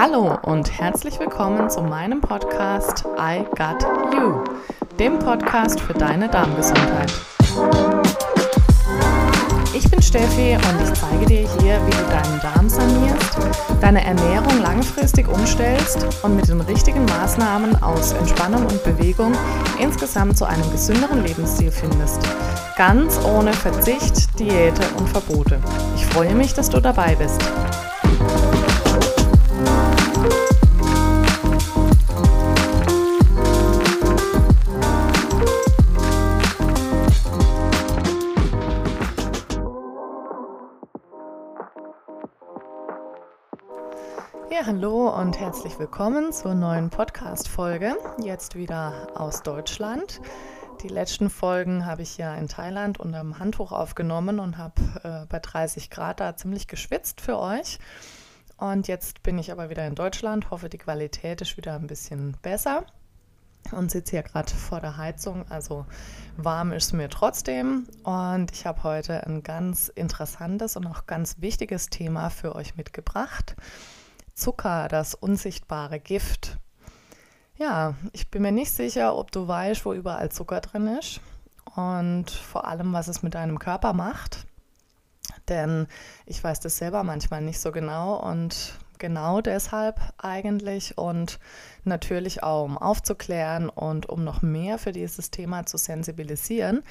Hallo und herzlich willkommen zu meinem Podcast I Got You, dem Podcast für deine Darmgesundheit. Ich bin Steffi und ich zeige dir hier, wie du deinen Darm sanierst, deine Ernährung langfristig umstellst und mit den richtigen Maßnahmen aus Entspannung und Bewegung insgesamt zu einem gesünderen Lebensstil findest. Ganz ohne Verzicht, Diäte und Verbote. Ich freue mich, dass du dabei bist. Hallo und herzlich willkommen zur neuen Podcast-Folge. Jetzt wieder aus Deutschland. Die letzten Folgen habe ich ja in Thailand unter dem Handtuch aufgenommen und habe äh, bei 30 Grad da ziemlich geschwitzt für euch. Und jetzt bin ich aber wieder in Deutschland, hoffe, die Qualität ist wieder ein bisschen besser und sitze hier gerade vor der Heizung, also warm ist es mir trotzdem. Und ich habe heute ein ganz interessantes und auch ganz wichtiges Thema für euch mitgebracht. Zucker, das unsichtbare Gift. Ja, ich bin mir nicht sicher, ob du weißt, wo überall Zucker drin ist und vor allem, was es mit deinem Körper macht. Denn ich weiß das selber manchmal nicht so genau und genau deshalb eigentlich und natürlich auch, um aufzuklären und um noch mehr für dieses Thema zu sensibilisieren,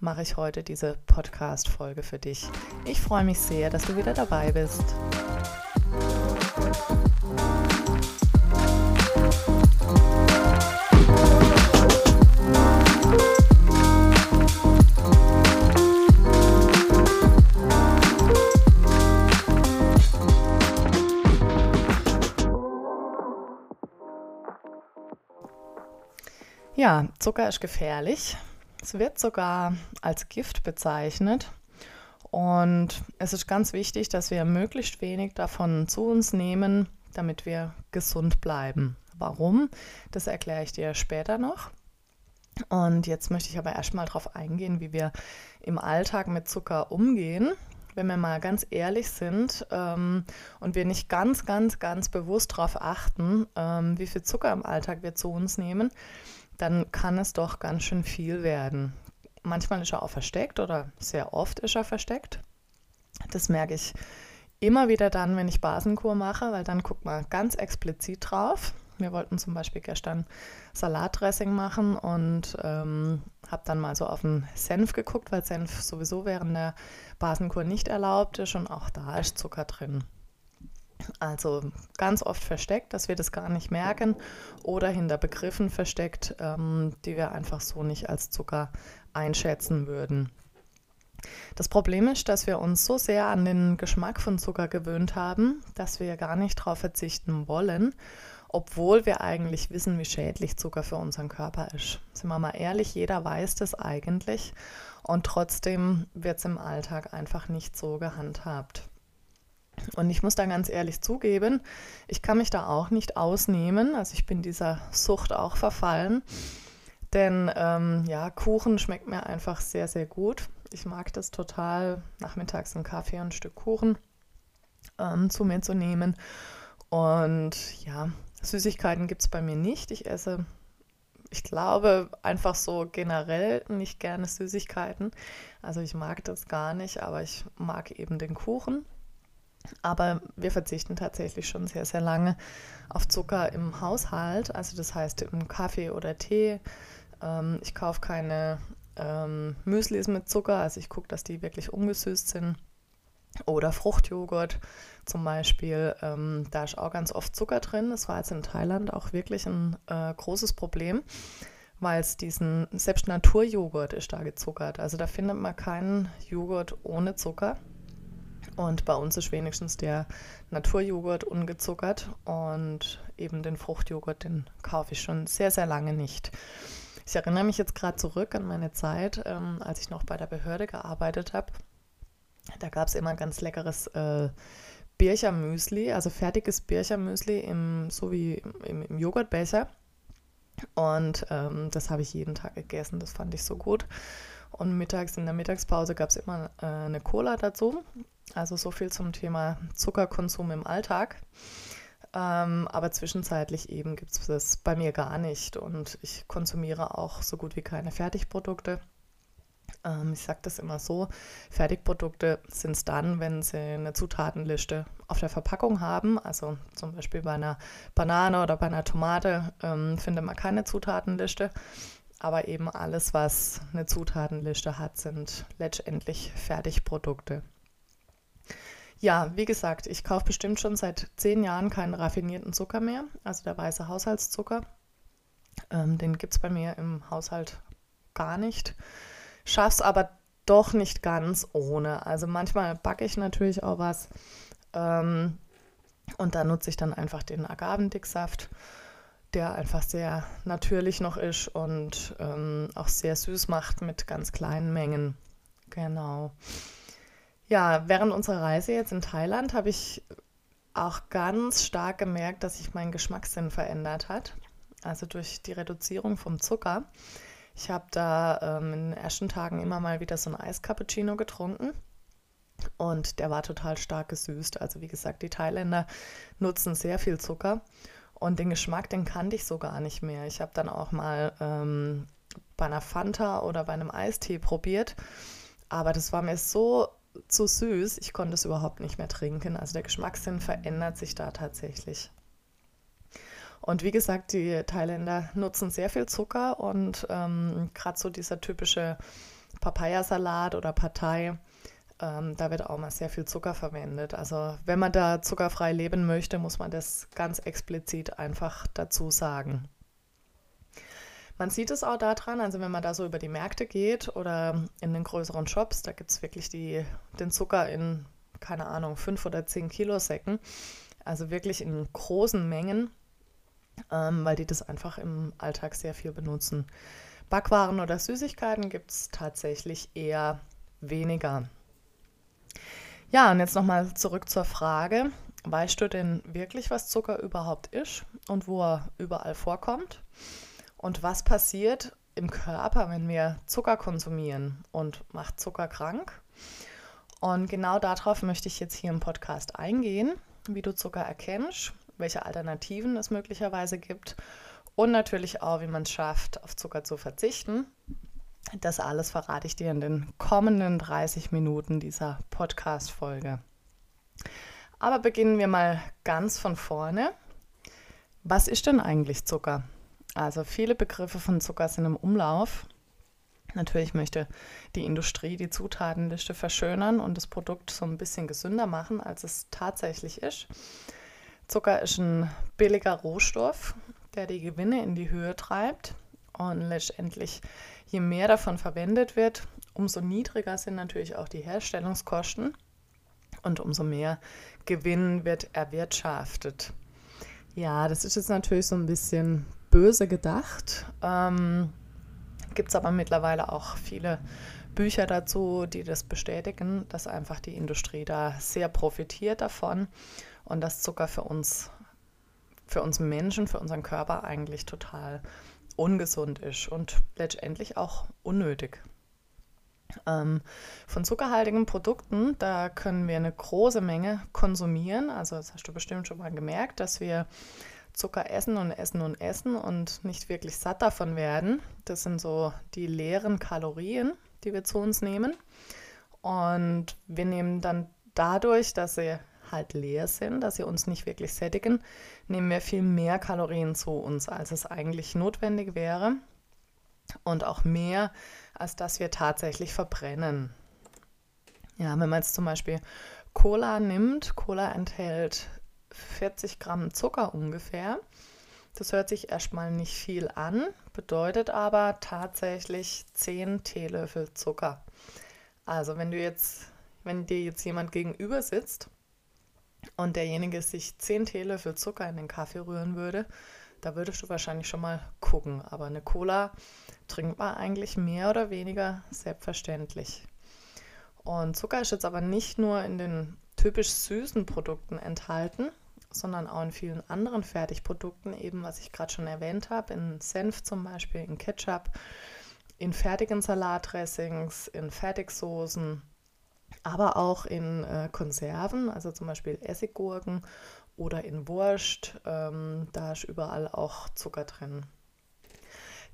mache ich heute diese Podcast-Folge für dich. Ich freue mich sehr, dass du wieder dabei bist. Ja, Zucker ist gefährlich. Es wird sogar als Gift bezeichnet. Und es ist ganz wichtig, dass wir möglichst wenig davon zu uns nehmen, damit wir gesund bleiben. Warum? Das erkläre ich dir später noch. Und jetzt möchte ich aber erstmal darauf eingehen, wie wir im Alltag mit Zucker umgehen. Wenn wir mal ganz ehrlich sind ähm, und wir nicht ganz, ganz, ganz bewusst darauf achten, ähm, wie viel Zucker im Alltag wir zu uns nehmen, dann kann es doch ganz schön viel werden. Manchmal ist er auch versteckt oder sehr oft ist er versteckt. Das merke ich immer wieder dann, wenn ich Basenkur mache, weil dann guckt man ganz explizit drauf. Wir wollten zum Beispiel gestern Salatdressing machen und ähm, habe dann mal so auf den Senf geguckt, weil Senf sowieso während der Basenkur nicht erlaubt ist und auch da ist Zucker drin. Also ganz oft versteckt, dass wir das gar nicht merken oder hinter Begriffen versteckt, ähm, die wir einfach so nicht als Zucker einschätzen würden. Das Problem ist, dass wir uns so sehr an den Geschmack von Zucker gewöhnt haben, dass wir gar nicht darauf verzichten wollen, obwohl wir eigentlich wissen, wie schädlich Zucker für unseren Körper ist. Sind wir mal ehrlich, jeder weiß das eigentlich und trotzdem wird es im Alltag einfach nicht so gehandhabt. Und ich muss da ganz ehrlich zugeben, ich kann mich da auch nicht ausnehmen. Also ich bin dieser Sucht auch verfallen. Denn ähm, ja, Kuchen schmeckt mir einfach sehr, sehr gut. Ich mag das total, nachmittags einen Kaffee und ein Stück Kuchen ähm, zu mir zu nehmen. Und ja, Süßigkeiten gibt es bei mir nicht. Ich esse, ich glaube, einfach so generell nicht gerne Süßigkeiten. Also ich mag das gar nicht, aber ich mag eben den Kuchen. Aber wir verzichten tatsächlich schon sehr, sehr lange auf Zucker im Haushalt. Also das heißt im Kaffee oder Tee. Ähm, ich kaufe keine ähm, Müslis mit Zucker. Also ich gucke, dass die wirklich ungesüßt sind. Oder Fruchtjoghurt zum Beispiel. Ähm, da ist auch ganz oft Zucker drin. Das war jetzt in Thailand auch wirklich ein äh, großes Problem weil es diesen, selbst Naturjoghurt ist da gezuckert. Also da findet man keinen Joghurt ohne Zucker. Und bei uns ist wenigstens der Naturjoghurt ungezuckert und eben den Fruchtjoghurt, den kaufe ich schon sehr, sehr lange nicht. Ich erinnere mich jetzt gerade zurück an meine Zeit, ähm, als ich noch bei der Behörde gearbeitet habe. Da gab es immer ganz leckeres äh, Birchermüsli, also fertiges Birchermüsli, im, so wie im, im Joghurtbecher. Und ähm, das habe ich jeden Tag gegessen, das fand ich so gut. Und mittags in der Mittagspause gab es immer äh, eine Cola dazu. Also so viel zum Thema Zuckerkonsum im Alltag. Ähm, aber zwischenzeitlich eben gibt es das bei mir gar nicht und ich konsumiere auch so gut wie keine Fertigprodukte. Ähm, ich sage das immer so, Fertigprodukte sind es dann, wenn sie eine Zutatenliste auf der Verpackung haben. Also zum Beispiel bei einer Banane oder bei einer Tomate ähm, findet man keine Zutatenliste. Aber eben alles, was eine Zutatenliste hat, sind letztendlich Fertigprodukte. Ja, wie gesagt, ich kaufe bestimmt schon seit zehn Jahren keinen raffinierten Zucker mehr, also der weiße Haushaltszucker. Ähm, den gibt es bei mir im Haushalt gar nicht schaff's aber doch nicht ganz ohne. Also manchmal backe ich natürlich auch was ähm, und da nutze ich dann einfach den Agavendicksaft, der einfach sehr natürlich noch ist und ähm, auch sehr süß macht mit ganz kleinen Mengen. Genau. Ja, während unserer Reise jetzt in Thailand habe ich auch ganz stark gemerkt, dass sich mein Geschmackssinn verändert hat. Also durch die Reduzierung vom Zucker. Ich habe da ähm, in den ersten Tagen immer mal wieder so ein Eiscappuccino getrunken. Und der war total stark gesüßt. Also wie gesagt, die Thailänder nutzen sehr viel Zucker. Und den Geschmack, den kannte ich so gar nicht mehr. Ich habe dann auch mal ähm, bei einer Fanta oder bei einem Eistee probiert. Aber das war mir so zu süß, ich konnte es überhaupt nicht mehr trinken. Also der Geschmackssinn verändert sich da tatsächlich. Und wie gesagt, die Thailänder nutzen sehr viel Zucker und ähm, gerade so dieser typische Papayasalat oder Partei, ähm, da wird auch mal sehr viel Zucker verwendet. Also wenn man da zuckerfrei leben möchte, muss man das ganz explizit einfach dazu sagen. Man sieht es auch daran, also wenn man da so über die Märkte geht oder in den größeren Shops, da gibt es wirklich die, den Zucker in, keine Ahnung, fünf oder zehn Kilo Säcken. Also wirklich in großen Mengen ähm, weil die das einfach im Alltag sehr viel benutzen. Backwaren oder Süßigkeiten gibt es tatsächlich eher weniger. Ja, und jetzt nochmal zurück zur Frage. Weißt du denn wirklich, was Zucker überhaupt ist und wo er überall vorkommt? Und was passiert im Körper, wenn wir Zucker konsumieren und macht Zucker krank? Und genau darauf möchte ich jetzt hier im Podcast eingehen, wie du Zucker erkennst welche Alternativen es möglicherweise gibt und natürlich auch, wie man es schafft, auf Zucker zu verzichten. Das alles verrate ich dir in den kommenden 30 Minuten dieser Podcast-Folge. Aber beginnen wir mal ganz von vorne. Was ist denn eigentlich Zucker? Also viele Begriffe von Zucker sind im Umlauf. Natürlich möchte die Industrie die Zutatenliste verschönern und das Produkt so ein bisschen gesünder machen, als es tatsächlich ist. Zucker ist ein billiger Rohstoff, der die Gewinne in die Höhe treibt. Und letztendlich, je mehr davon verwendet wird, umso niedriger sind natürlich auch die Herstellungskosten und umso mehr Gewinn wird erwirtschaftet. Ja, das ist jetzt natürlich so ein bisschen böse gedacht. Ähm, Gibt es aber mittlerweile auch viele Bücher dazu, die das bestätigen, dass einfach die Industrie da sehr profitiert davon und dass Zucker für uns, für uns Menschen, für unseren Körper eigentlich total ungesund ist und letztendlich auch unnötig. Ähm, von zuckerhaltigen Produkten, da können wir eine große Menge konsumieren. Also das hast du bestimmt schon mal gemerkt, dass wir Zucker essen und essen und essen und nicht wirklich satt davon werden. Das sind so die leeren Kalorien, die wir zu uns nehmen. Und wir nehmen dann dadurch, dass sie halt leer sind, dass sie uns nicht wirklich sättigen, nehmen wir viel mehr Kalorien zu uns, als es eigentlich notwendig wäre. Und auch mehr, als dass wir tatsächlich verbrennen. Ja, wenn man jetzt zum Beispiel Cola nimmt, Cola enthält 40 Gramm Zucker ungefähr. Das hört sich erstmal nicht viel an, bedeutet aber tatsächlich 10 Teelöffel Zucker. Also wenn du jetzt, wenn dir jetzt jemand gegenüber sitzt und derjenige sich 10 Teelöffel Zucker in den Kaffee rühren würde, da würdest du wahrscheinlich schon mal gucken. Aber eine Cola trinkt man eigentlich mehr oder weniger selbstverständlich. Und Zucker ist jetzt aber nicht nur in den typisch süßen Produkten enthalten, sondern auch in vielen anderen Fertigprodukten, eben was ich gerade schon erwähnt habe, in Senf zum Beispiel, in Ketchup, in fertigen Salatdressings, in Fertigsoßen aber auch in äh, Konserven, also zum Beispiel Essiggurken oder in Wurst. Ähm, da ist überall auch Zucker drin.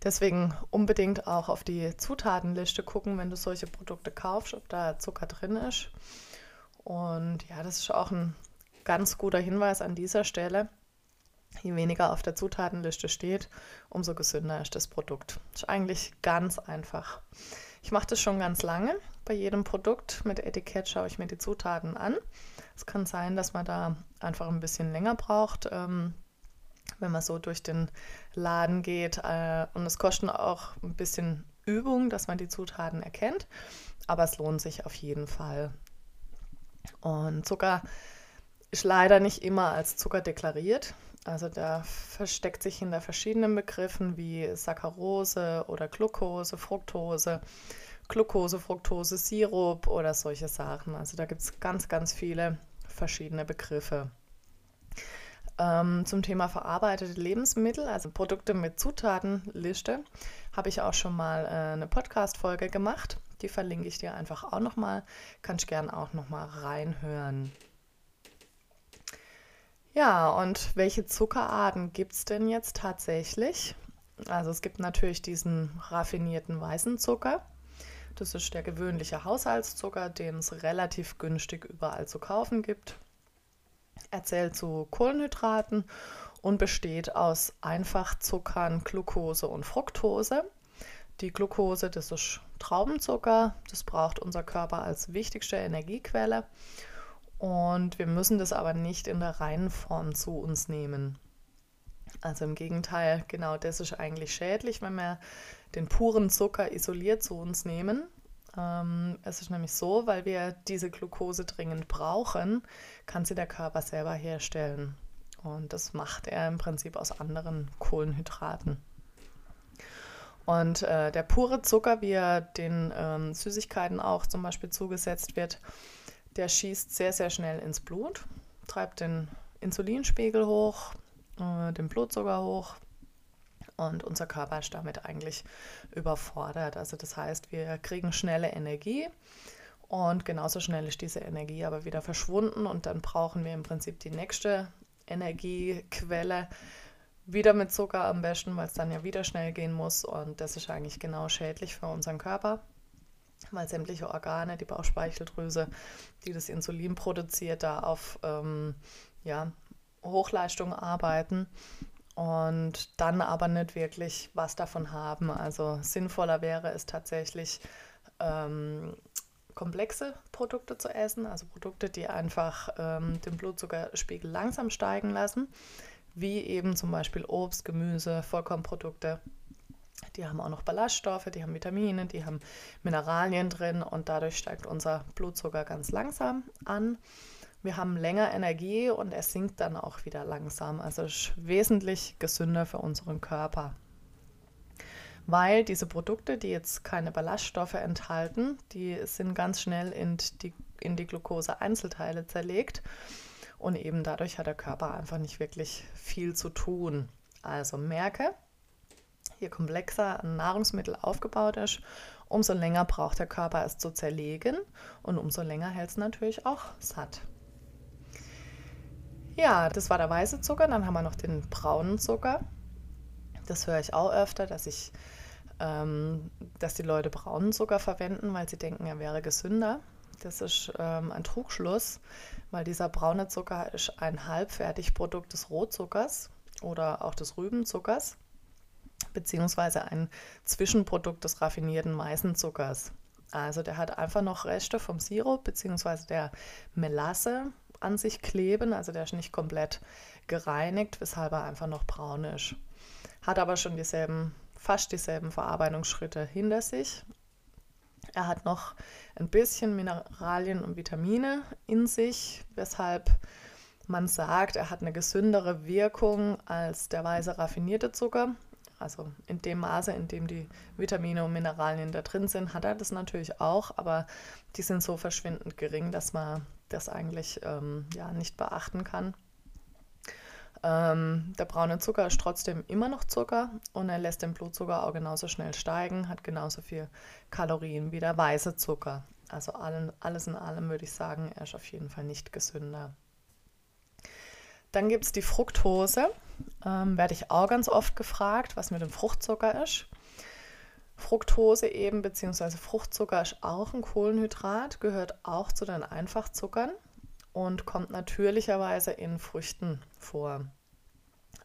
Deswegen unbedingt auch auf die Zutatenliste gucken, wenn du solche Produkte kaufst, ob da Zucker drin ist. Und ja, das ist auch ein ganz guter Hinweis an dieser Stelle. Je weniger auf der Zutatenliste steht, umso gesünder ist das Produkt. Ist eigentlich ganz einfach. Ich mache das schon ganz lange. Bei jedem Produkt mit Etikett schaue ich mir die Zutaten an. Es kann sein, dass man da einfach ein bisschen länger braucht, ähm, wenn man so durch den Laden geht. Äh, und es kostet auch ein bisschen Übung, dass man die Zutaten erkennt. Aber es lohnt sich auf jeden Fall. Und Zucker ist leider nicht immer als Zucker deklariert. Also da versteckt sich hinter verschiedenen Begriffen wie Saccharose oder Glucose, Fructose, Glucose, Fructose, Sirup oder solche Sachen. Also da gibt es ganz, ganz viele verschiedene Begriffe. Ähm, zum Thema verarbeitete Lebensmittel, also Produkte mit Zutatenliste, habe ich auch schon mal äh, eine Podcast-Folge gemacht. Die verlinke ich dir einfach auch nochmal. Kannst gerne auch nochmal reinhören. Ja, und welche Zuckerarten gibt es denn jetzt tatsächlich? Also es gibt natürlich diesen raffinierten weißen Zucker. Das ist der gewöhnliche Haushaltszucker, den es relativ günstig überall zu kaufen gibt. Er zählt zu Kohlenhydraten und besteht aus Einfachzuckern, Glucose und Fructose. Die Glucose, das ist Traubenzucker, das braucht unser Körper als wichtigste Energiequelle. Und wir müssen das aber nicht in der reinen Form zu uns nehmen. Also im Gegenteil, genau das ist eigentlich schädlich, wenn wir den puren Zucker isoliert zu uns nehmen. Ähm, es ist nämlich so, weil wir diese Glucose dringend brauchen, kann sie der Körper selber herstellen. Und das macht er im Prinzip aus anderen Kohlenhydraten. Und äh, der pure Zucker, wie er den ähm, Süßigkeiten auch zum Beispiel zugesetzt wird, der schießt sehr, sehr schnell ins Blut, treibt den Insulinspiegel hoch, äh, den Blutzucker hoch und unser Körper ist damit eigentlich überfordert. Also das heißt, wir kriegen schnelle Energie und genauso schnell ist diese Energie aber wieder verschwunden und dann brauchen wir im Prinzip die nächste Energiequelle wieder mit Zucker am besten, weil es dann ja wieder schnell gehen muss und das ist eigentlich genau schädlich für unseren Körper weil sämtliche Organe, die Bauchspeicheldrüse, die das Insulin produziert, da auf ähm, ja, Hochleistung arbeiten und dann aber nicht wirklich was davon haben. Also sinnvoller wäre es tatsächlich, ähm, komplexe Produkte zu essen, also Produkte, die einfach ähm, den Blutzuckerspiegel langsam steigen lassen, wie eben zum Beispiel Obst, Gemüse, Vollkornprodukte die haben auch noch Ballaststoffe, die haben Vitamine, die haben Mineralien drin und dadurch steigt unser Blutzucker ganz langsam an. Wir haben länger Energie und er sinkt dann auch wieder langsam. Also wesentlich gesünder für unseren Körper. Weil diese Produkte, die jetzt keine Ballaststoffe enthalten, die sind ganz schnell in die, in die Glucose-Einzelteile zerlegt und eben dadurch hat der Körper einfach nicht wirklich viel zu tun. Also merke, je komplexer ein Nahrungsmittel aufgebaut ist, umso länger braucht der Körper es zu zerlegen und umso länger hält es natürlich auch satt. Ja, das war der weiße Zucker. Dann haben wir noch den braunen Zucker. Das höre ich auch öfter, dass ich, ähm, dass die Leute braunen Zucker verwenden, weil sie denken, er wäre gesünder. Das ist ähm, ein Trugschluss, weil dieser braune Zucker ist ein Halbfertigprodukt des Rotzuckers oder auch des Rübenzuckers beziehungsweise ein Zwischenprodukt des raffinierten Maisenzuckers. Also der hat einfach noch Reste vom Sirup beziehungsweise der Melasse an sich kleben, also der ist nicht komplett gereinigt, weshalb er einfach noch braun ist. Hat aber schon dieselben, fast dieselben Verarbeitungsschritte hinter sich. Er hat noch ein bisschen Mineralien und Vitamine in sich, weshalb man sagt, er hat eine gesündere Wirkung als der weiße raffinierte Zucker. Also in dem Maße, in dem die Vitamine und Mineralien da drin sind, hat er das natürlich auch, aber die sind so verschwindend gering, dass man das eigentlich ähm, ja, nicht beachten kann. Ähm, der braune Zucker ist trotzdem immer noch Zucker und er lässt den Blutzucker auch genauso schnell steigen, hat genauso viel Kalorien wie der weiße Zucker. Also allen, alles in allem würde ich sagen, er ist auf jeden Fall nicht gesünder. Dann gibt es die Fructose. Ähm, werde ich auch ganz oft gefragt, was mit dem Fruchtzucker ist. Fructose eben, beziehungsweise Fruchtzucker ist auch ein Kohlenhydrat, gehört auch zu den Einfachzuckern und kommt natürlicherweise in Früchten vor.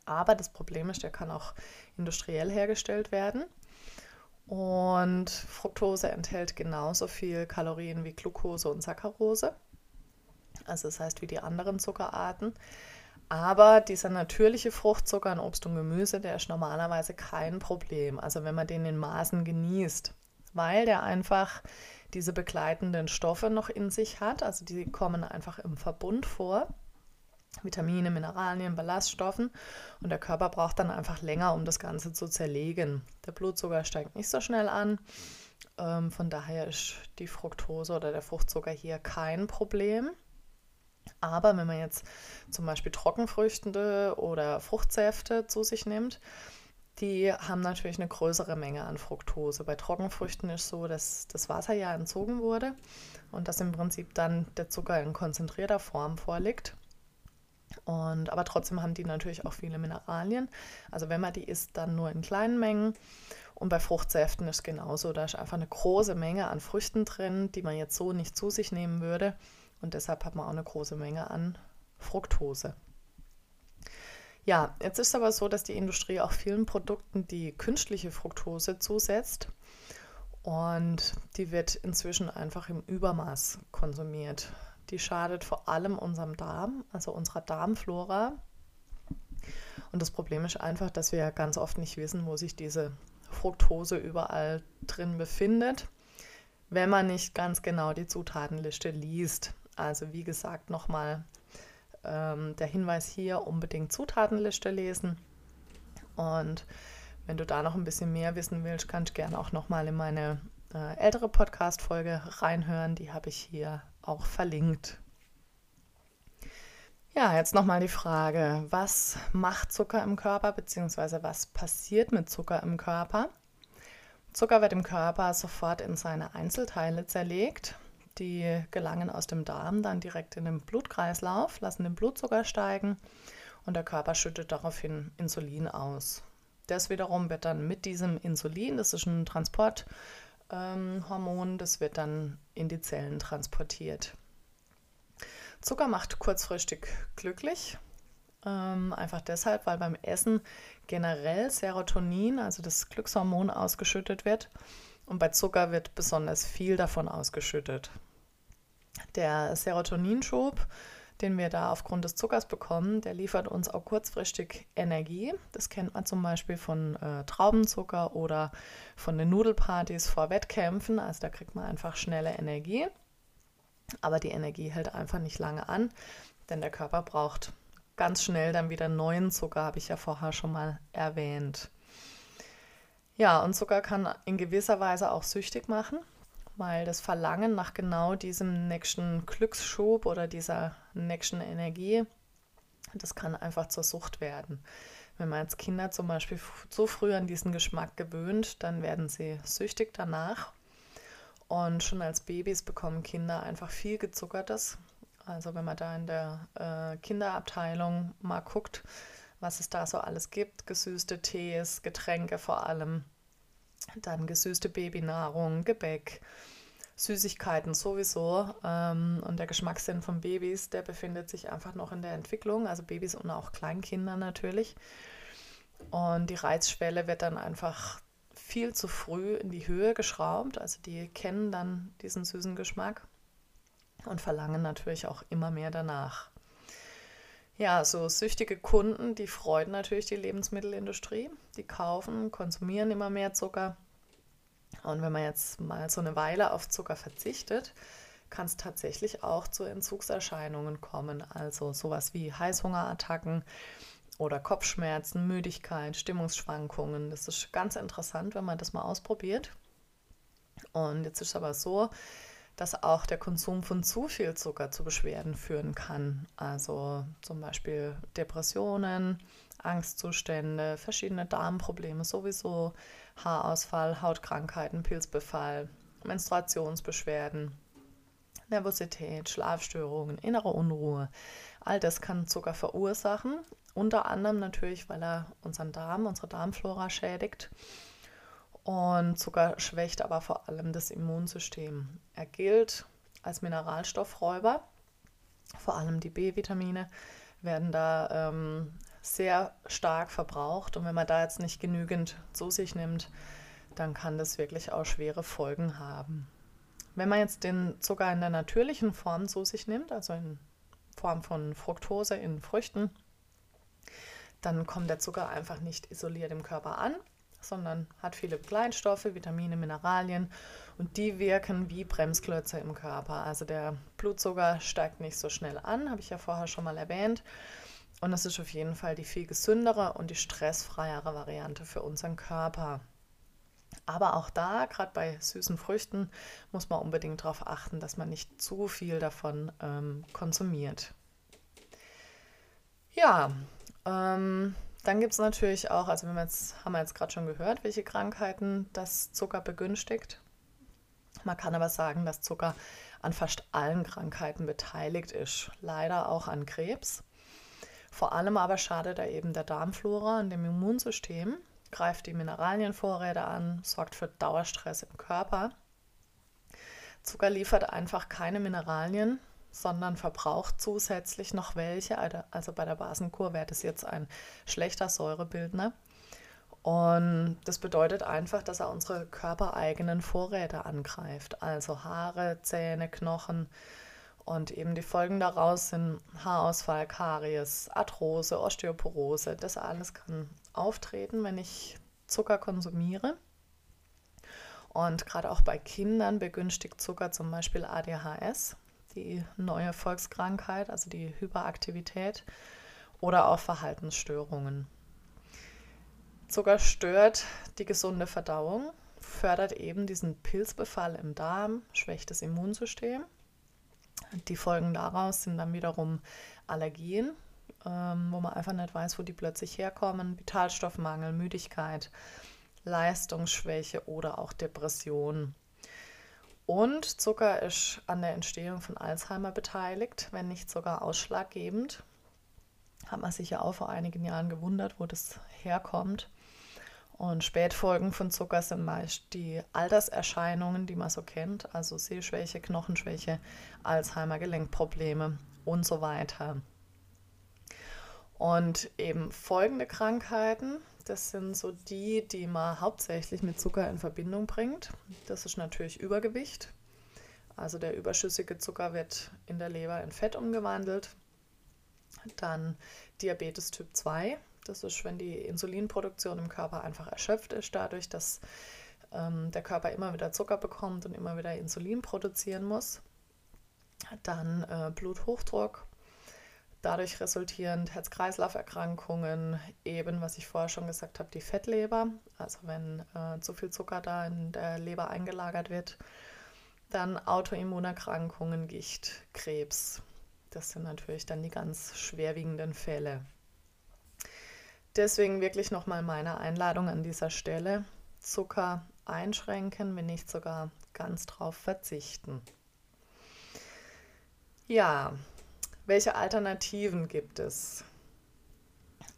Aber das Problem ist, der kann auch industriell hergestellt werden. Und Fructose enthält genauso viel Kalorien wie Glucose und Saccharose. Also das heißt wie die anderen Zuckerarten. Aber dieser natürliche Fruchtzucker in Obst und Gemüse, der ist normalerweise kein Problem. Also wenn man den in Maßen genießt, weil der einfach diese begleitenden Stoffe noch in sich hat. Also die kommen einfach im Verbund vor. Vitamine, Mineralien, Ballaststoffen. Und der Körper braucht dann einfach länger, um das Ganze zu zerlegen. Der Blutzucker steigt nicht so schnell an. Ähm, von daher ist die Fructose oder der Fruchtzucker hier kein Problem. Aber wenn man jetzt zum Beispiel Trockenfrüchte oder Fruchtsäfte zu sich nimmt, die haben natürlich eine größere Menge an Fructose. Bei Trockenfrüchten ist so, dass das Wasser ja entzogen wurde und dass im Prinzip dann der Zucker in konzentrierter Form vorliegt. Und, aber trotzdem haben die natürlich auch viele Mineralien. Also wenn man die isst, dann nur in kleinen Mengen. Und bei Fruchtsäften ist es genauso. Da ist einfach eine große Menge an Früchten drin, die man jetzt so nicht zu sich nehmen würde. Und deshalb hat man auch eine große Menge an Fructose. Ja, jetzt ist es aber so, dass die Industrie auch vielen Produkten die künstliche Fructose zusetzt. Und die wird inzwischen einfach im Übermaß konsumiert. Die schadet vor allem unserem Darm, also unserer Darmflora. Und das Problem ist einfach, dass wir ganz oft nicht wissen, wo sich diese Fructose überall drin befindet, wenn man nicht ganz genau die Zutatenliste liest. Also wie gesagt, nochmal ähm, der Hinweis hier, unbedingt Zutatenliste lesen. Und wenn du da noch ein bisschen mehr wissen willst, kannst du gerne auch nochmal in meine äh, ältere Podcast-Folge reinhören. Die habe ich hier auch verlinkt. Ja, jetzt nochmal die Frage, was macht Zucker im Körper, beziehungsweise was passiert mit Zucker im Körper? Zucker wird im Körper sofort in seine Einzelteile zerlegt die gelangen aus dem Darm dann direkt in den Blutkreislauf, lassen den Blutzucker steigen und der Körper schüttet daraufhin Insulin aus. Das wiederum wird dann mit diesem Insulin, das ist ein Transporthormon, ähm, das wird dann in die Zellen transportiert. Zucker macht kurzfristig glücklich, ähm, einfach deshalb, weil beim Essen generell Serotonin, also das Glückshormon, ausgeschüttet wird. Und bei Zucker wird besonders viel davon ausgeschüttet. Der Serotoninschub, den wir da aufgrund des Zuckers bekommen, der liefert uns auch kurzfristig Energie. Das kennt man zum Beispiel von äh, Traubenzucker oder von den Nudelpartys vor Wettkämpfen. Also da kriegt man einfach schnelle Energie. Aber die Energie hält einfach nicht lange an, denn der Körper braucht ganz schnell dann wieder neuen Zucker, habe ich ja vorher schon mal erwähnt. Ja, und Zucker kann in gewisser Weise auch süchtig machen weil das Verlangen nach genau diesem nächsten Glücksschub oder dieser nächsten Energie, das kann einfach zur Sucht werden. Wenn man als Kinder zum Beispiel so früh an diesen Geschmack gewöhnt, dann werden sie süchtig danach. Und schon als Babys bekommen Kinder einfach viel gezuckertes. Also wenn man da in der äh, Kinderabteilung mal guckt, was es da so alles gibt, gesüßte Tees, Getränke vor allem, dann gesüßte Babynahrung, Gebäck, Süßigkeiten sowieso. Ähm, und der Geschmackssinn von Babys, der befindet sich einfach noch in der Entwicklung. Also Babys und auch Kleinkinder natürlich. Und die Reizschwelle wird dann einfach viel zu früh in die Höhe geschraubt. Also die kennen dann diesen süßen Geschmack und verlangen natürlich auch immer mehr danach. Ja, so süchtige Kunden, die freuen natürlich die Lebensmittelindustrie. Die kaufen, konsumieren immer mehr Zucker. Und wenn man jetzt mal so eine Weile auf Zucker verzichtet, kann es tatsächlich auch zu Entzugserscheinungen kommen. Also sowas wie Heißhungerattacken oder Kopfschmerzen, Müdigkeit, Stimmungsschwankungen. Das ist ganz interessant, wenn man das mal ausprobiert. Und jetzt ist es aber so, dass auch der Konsum von zu viel Zucker zu Beschwerden führen kann. Also zum Beispiel Depressionen, Angstzustände, verschiedene Darmprobleme sowieso, Haarausfall, Hautkrankheiten, Pilzbefall, Menstruationsbeschwerden. Nervosität, Schlafstörungen, innere Unruhe. All das kann Zucker verursachen. Unter anderem natürlich, weil er unseren Darm, unsere Darmflora schädigt. Und Zucker schwächt aber vor allem das Immunsystem. Er gilt als Mineralstoffräuber. Vor allem die B-Vitamine werden da ähm, sehr stark verbraucht. Und wenn man da jetzt nicht genügend zu sich nimmt, dann kann das wirklich auch schwere Folgen haben. Wenn man jetzt den Zucker in der natürlichen Form zu sich nimmt, also in Form von Fructose in Früchten, dann kommt der Zucker einfach nicht isoliert im Körper an, sondern hat viele Begleitstoffe, Vitamine, Mineralien und die wirken wie Bremsklötze im Körper. Also der Blutzucker steigt nicht so schnell an, habe ich ja vorher schon mal erwähnt. Und das ist auf jeden Fall die viel gesündere und die stressfreiere Variante für unseren Körper. Aber auch da, gerade bei süßen Früchten, muss man unbedingt darauf achten, dass man nicht zu viel davon ähm, konsumiert. Ja, ähm, dann gibt es natürlich auch, also wir jetzt, haben wir jetzt gerade schon gehört, welche Krankheiten das Zucker begünstigt. Man kann aber sagen, dass Zucker an fast allen Krankheiten beteiligt ist, leider auch an Krebs. Vor allem aber schadet er eben der Darmflora und dem Immunsystem greift die Mineralienvorräte an, sorgt für Dauerstress im Körper. Zucker liefert einfach keine Mineralien, sondern verbraucht zusätzlich noch welche. Also bei der Basenkur wäre das jetzt ein schlechter Säurebildner. Und das bedeutet einfach, dass er unsere körpereigenen Vorräte angreift. Also Haare, Zähne, Knochen. Und eben die Folgen daraus sind Haarausfall, Karies, Arthrose, Osteoporose. Das alles kann auftreten, wenn ich Zucker konsumiere. Und gerade auch bei Kindern begünstigt Zucker zum Beispiel ADHS, die neue Volkskrankheit, also die Hyperaktivität oder auch Verhaltensstörungen. Zucker stört die gesunde Verdauung, fördert eben diesen Pilzbefall im Darm, schwächt das Immunsystem. Die Folgen daraus sind dann wiederum Allergien, ähm, wo man einfach nicht weiß, wo die plötzlich herkommen. Vitalstoffmangel, Müdigkeit, Leistungsschwäche oder auch Depression. Und Zucker ist an der Entstehung von Alzheimer beteiligt, wenn nicht sogar ausschlaggebend. Hat man sich ja auch vor einigen Jahren gewundert, wo das herkommt. Und Spätfolgen von Zucker sind meist die Alterserscheinungen, die man so kennt, also Sehschwäche, Knochenschwäche, Alzheimer, Gelenkprobleme und so weiter. Und eben folgende Krankheiten, das sind so die, die man hauptsächlich mit Zucker in Verbindung bringt. Das ist natürlich Übergewicht. Also der überschüssige Zucker wird in der Leber in Fett umgewandelt. Dann Diabetes Typ 2. Das ist, wenn die Insulinproduktion im Körper einfach erschöpft ist, dadurch, dass ähm, der Körper immer wieder Zucker bekommt und immer wieder Insulin produzieren muss. Dann äh, Bluthochdruck, dadurch resultierend Herz-Kreislauf-Erkrankungen, eben, was ich vorher schon gesagt habe, die Fettleber, also wenn äh, zu viel Zucker da in der Leber eingelagert wird, dann Autoimmunerkrankungen, Gicht, Krebs. Das sind natürlich dann die ganz schwerwiegenden Fälle. Deswegen wirklich nochmal meine Einladung an dieser Stelle. Zucker einschränken, wenn nicht sogar ganz drauf verzichten. Ja, welche Alternativen gibt es?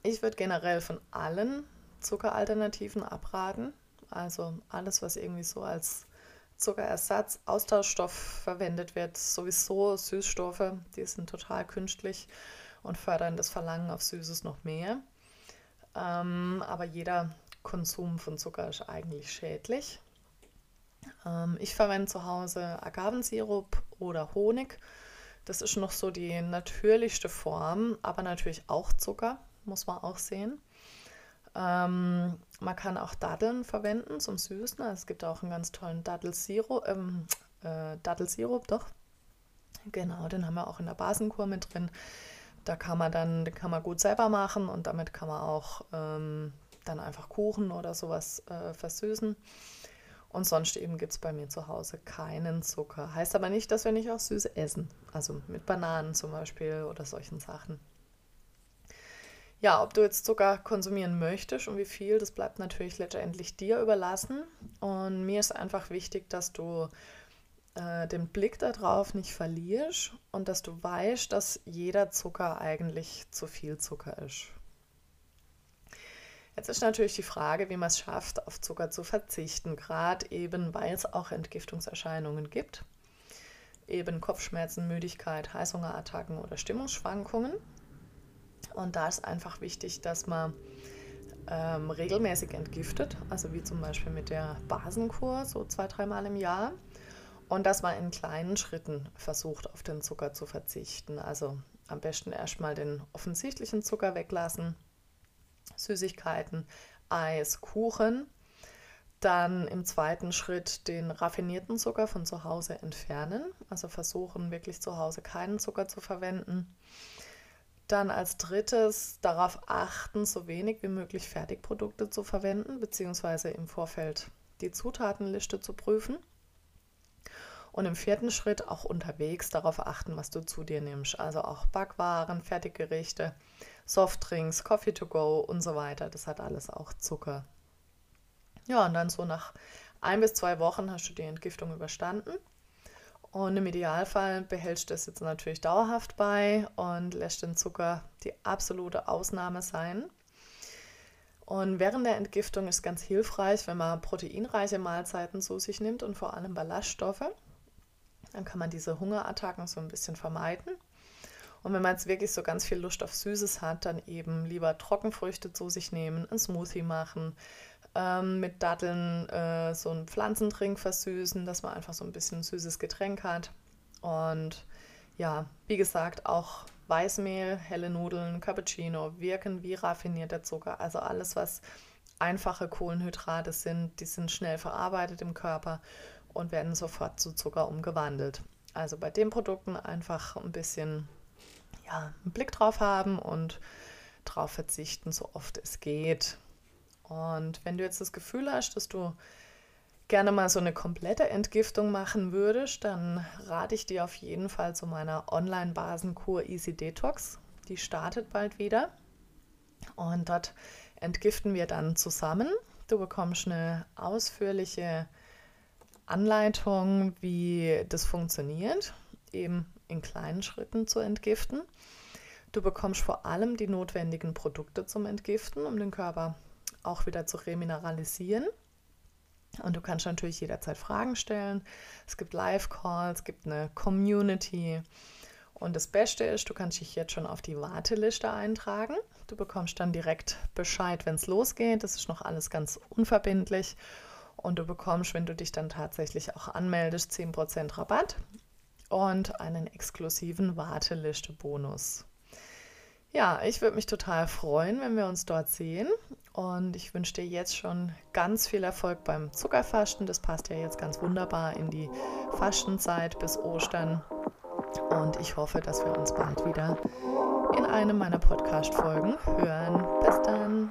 Ich würde generell von allen Zuckeralternativen abraten. Also alles, was irgendwie so als Zuckerersatz, Austauschstoff verwendet wird, sowieso Süßstoffe, die sind total künstlich und fördern das Verlangen auf Süßes noch mehr. Ähm, aber jeder Konsum von Zucker ist eigentlich schädlich. Ähm, ich verwende zu Hause Agavensirup oder Honig das ist noch so die natürlichste Form, aber natürlich auch Zucker, muss man auch sehen. Ähm, man kann auch Datteln verwenden zum Süßen. Es gibt auch einen ganz tollen Dattelsirup, ähm, äh, Dattelsirup, doch. Genau, den haben wir auch in der Basenkur mit drin. Da kann man dann, den kann man gut selber machen und damit kann man auch ähm, dann einfach Kuchen oder sowas äh, versüßen. Und sonst eben gibt es bei mir zu Hause keinen Zucker. Heißt aber nicht, dass wir nicht auch süß essen. Also mit Bananen zum Beispiel oder solchen Sachen. Ja, ob du jetzt Zucker konsumieren möchtest und wie viel, das bleibt natürlich letztendlich dir überlassen. Und mir ist einfach wichtig, dass du äh, den Blick darauf nicht verlierst und dass du weißt, dass jeder Zucker eigentlich zu viel Zucker ist. Jetzt ist natürlich die Frage, wie man es schafft, auf Zucker zu verzichten, gerade eben, weil es auch Entgiftungserscheinungen gibt. Eben Kopfschmerzen, Müdigkeit, Heißhungerattacken oder Stimmungsschwankungen. Und da ist einfach wichtig, dass man ähm, regelmäßig entgiftet, also wie zum Beispiel mit der Basenkur, so zwei, dreimal im Jahr. Und dass man in kleinen Schritten versucht, auf den Zucker zu verzichten. Also am besten erstmal den offensichtlichen Zucker weglassen, Süßigkeiten, Eis, Kuchen. Dann im zweiten Schritt den raffinierten Zucker von zu Hause entfernen, also versuchen wirklich zu Hause keinen Zucker zu verwenden. Dann als drittes darauf achten, so wenig wie möglich Fertigprodukte zu verwenden, beziehungsweise im Vorfeld die Zutatenliste zu prüfen. Und im vierten Schritt auch unterwegs darauf achten, was du zu dir nimmst. Also auch Backwaren, Fertiggerichte, Softdrinks, Coffee to go und so weiter. Das hat alles auch Zucker. Ja, und dann so nach ein bis zwei Wochen hast du die Entgiftung überstanden. Und im Idealfall behältst du das jetzt natürlich dauerhaft bei und lässt den Zucker die absolute Ausnahme sein. Und während der Entgiftung ist ganz hilfreich, wenn man proteinreiche Mahlzeiten zu sich nimmt und vor allem Ballaststoffe. Dann kann man diese Hungerattacken so ein bisschen vermeiden. Und wenn man jetzt wirklich so ganz viel Lust auf Süßes hat, dann eben lieber Trockenfrüchte zu sich nehmen, ein Smoothie machen, ähm, mit Datteln äh, so einen Pflanzendrink versüßen, dass man einfach so ein bisschen süßes Getränk hat. Und ja, wie gesagt, auch Weißmehl, helle Nudeln, Cappuccino wirken wie raffinierter Zucker. Also alles, was einfache Kohlenhydrate sind, die sind schnell verarbeitet im Körper und werden sofort zu Zucker umgewandelt. Also bei den Produkten einfach ein bisschen ja, einen Blick drauf haben und darauf verzichten, so oft es geht. Und wenn du jetzt das Gefühl hast, dass du gerne mal so eine komplette Entgiftung machen würdest, dann rate ich dir auf jeden Fall zu meiner Online-Basenkur Easy Detox. Die startet bald wieder. Und dort entgiften wir dann zusammen. Du bekommst eine ausführliche Anleitung, wie das funktioniert, eben in kleinen Schritten zu entgiften. Du bekommst vor allem die notwendigen Produkte zum Entgiften, um den Körper auch wieder zu remineralisieren. Und du kannst natürlich jederzeit Fragen stellen. Es gibt Live-Calls, es gibt eine Community. Und das Beste ist, du kannst dich jetzt schon auf die Warteliste eintragen. Du bekommst dann direkt Bescheid, wenn es losgeht. Das ist noch alles ganz unverbindlich. Und du bekommst, wenn du dich dann tatsächlich auch anmeldest, 10% Rabatt und einen exklusiven Warteliste-Bonus. Ja, ich würde mich total freuen, wenn wir uns dort sehen. Und ich wünsche dir jetzt schon ganz viel Erfolg beim Zuckerfasten. Das passt ja jetzt ganz wunderbar in die Fastenzeit bis Ostern. Und ich hoffe, dass wir uns bald wieder in einem meiner Podcast-Folgen hören. Bis dann.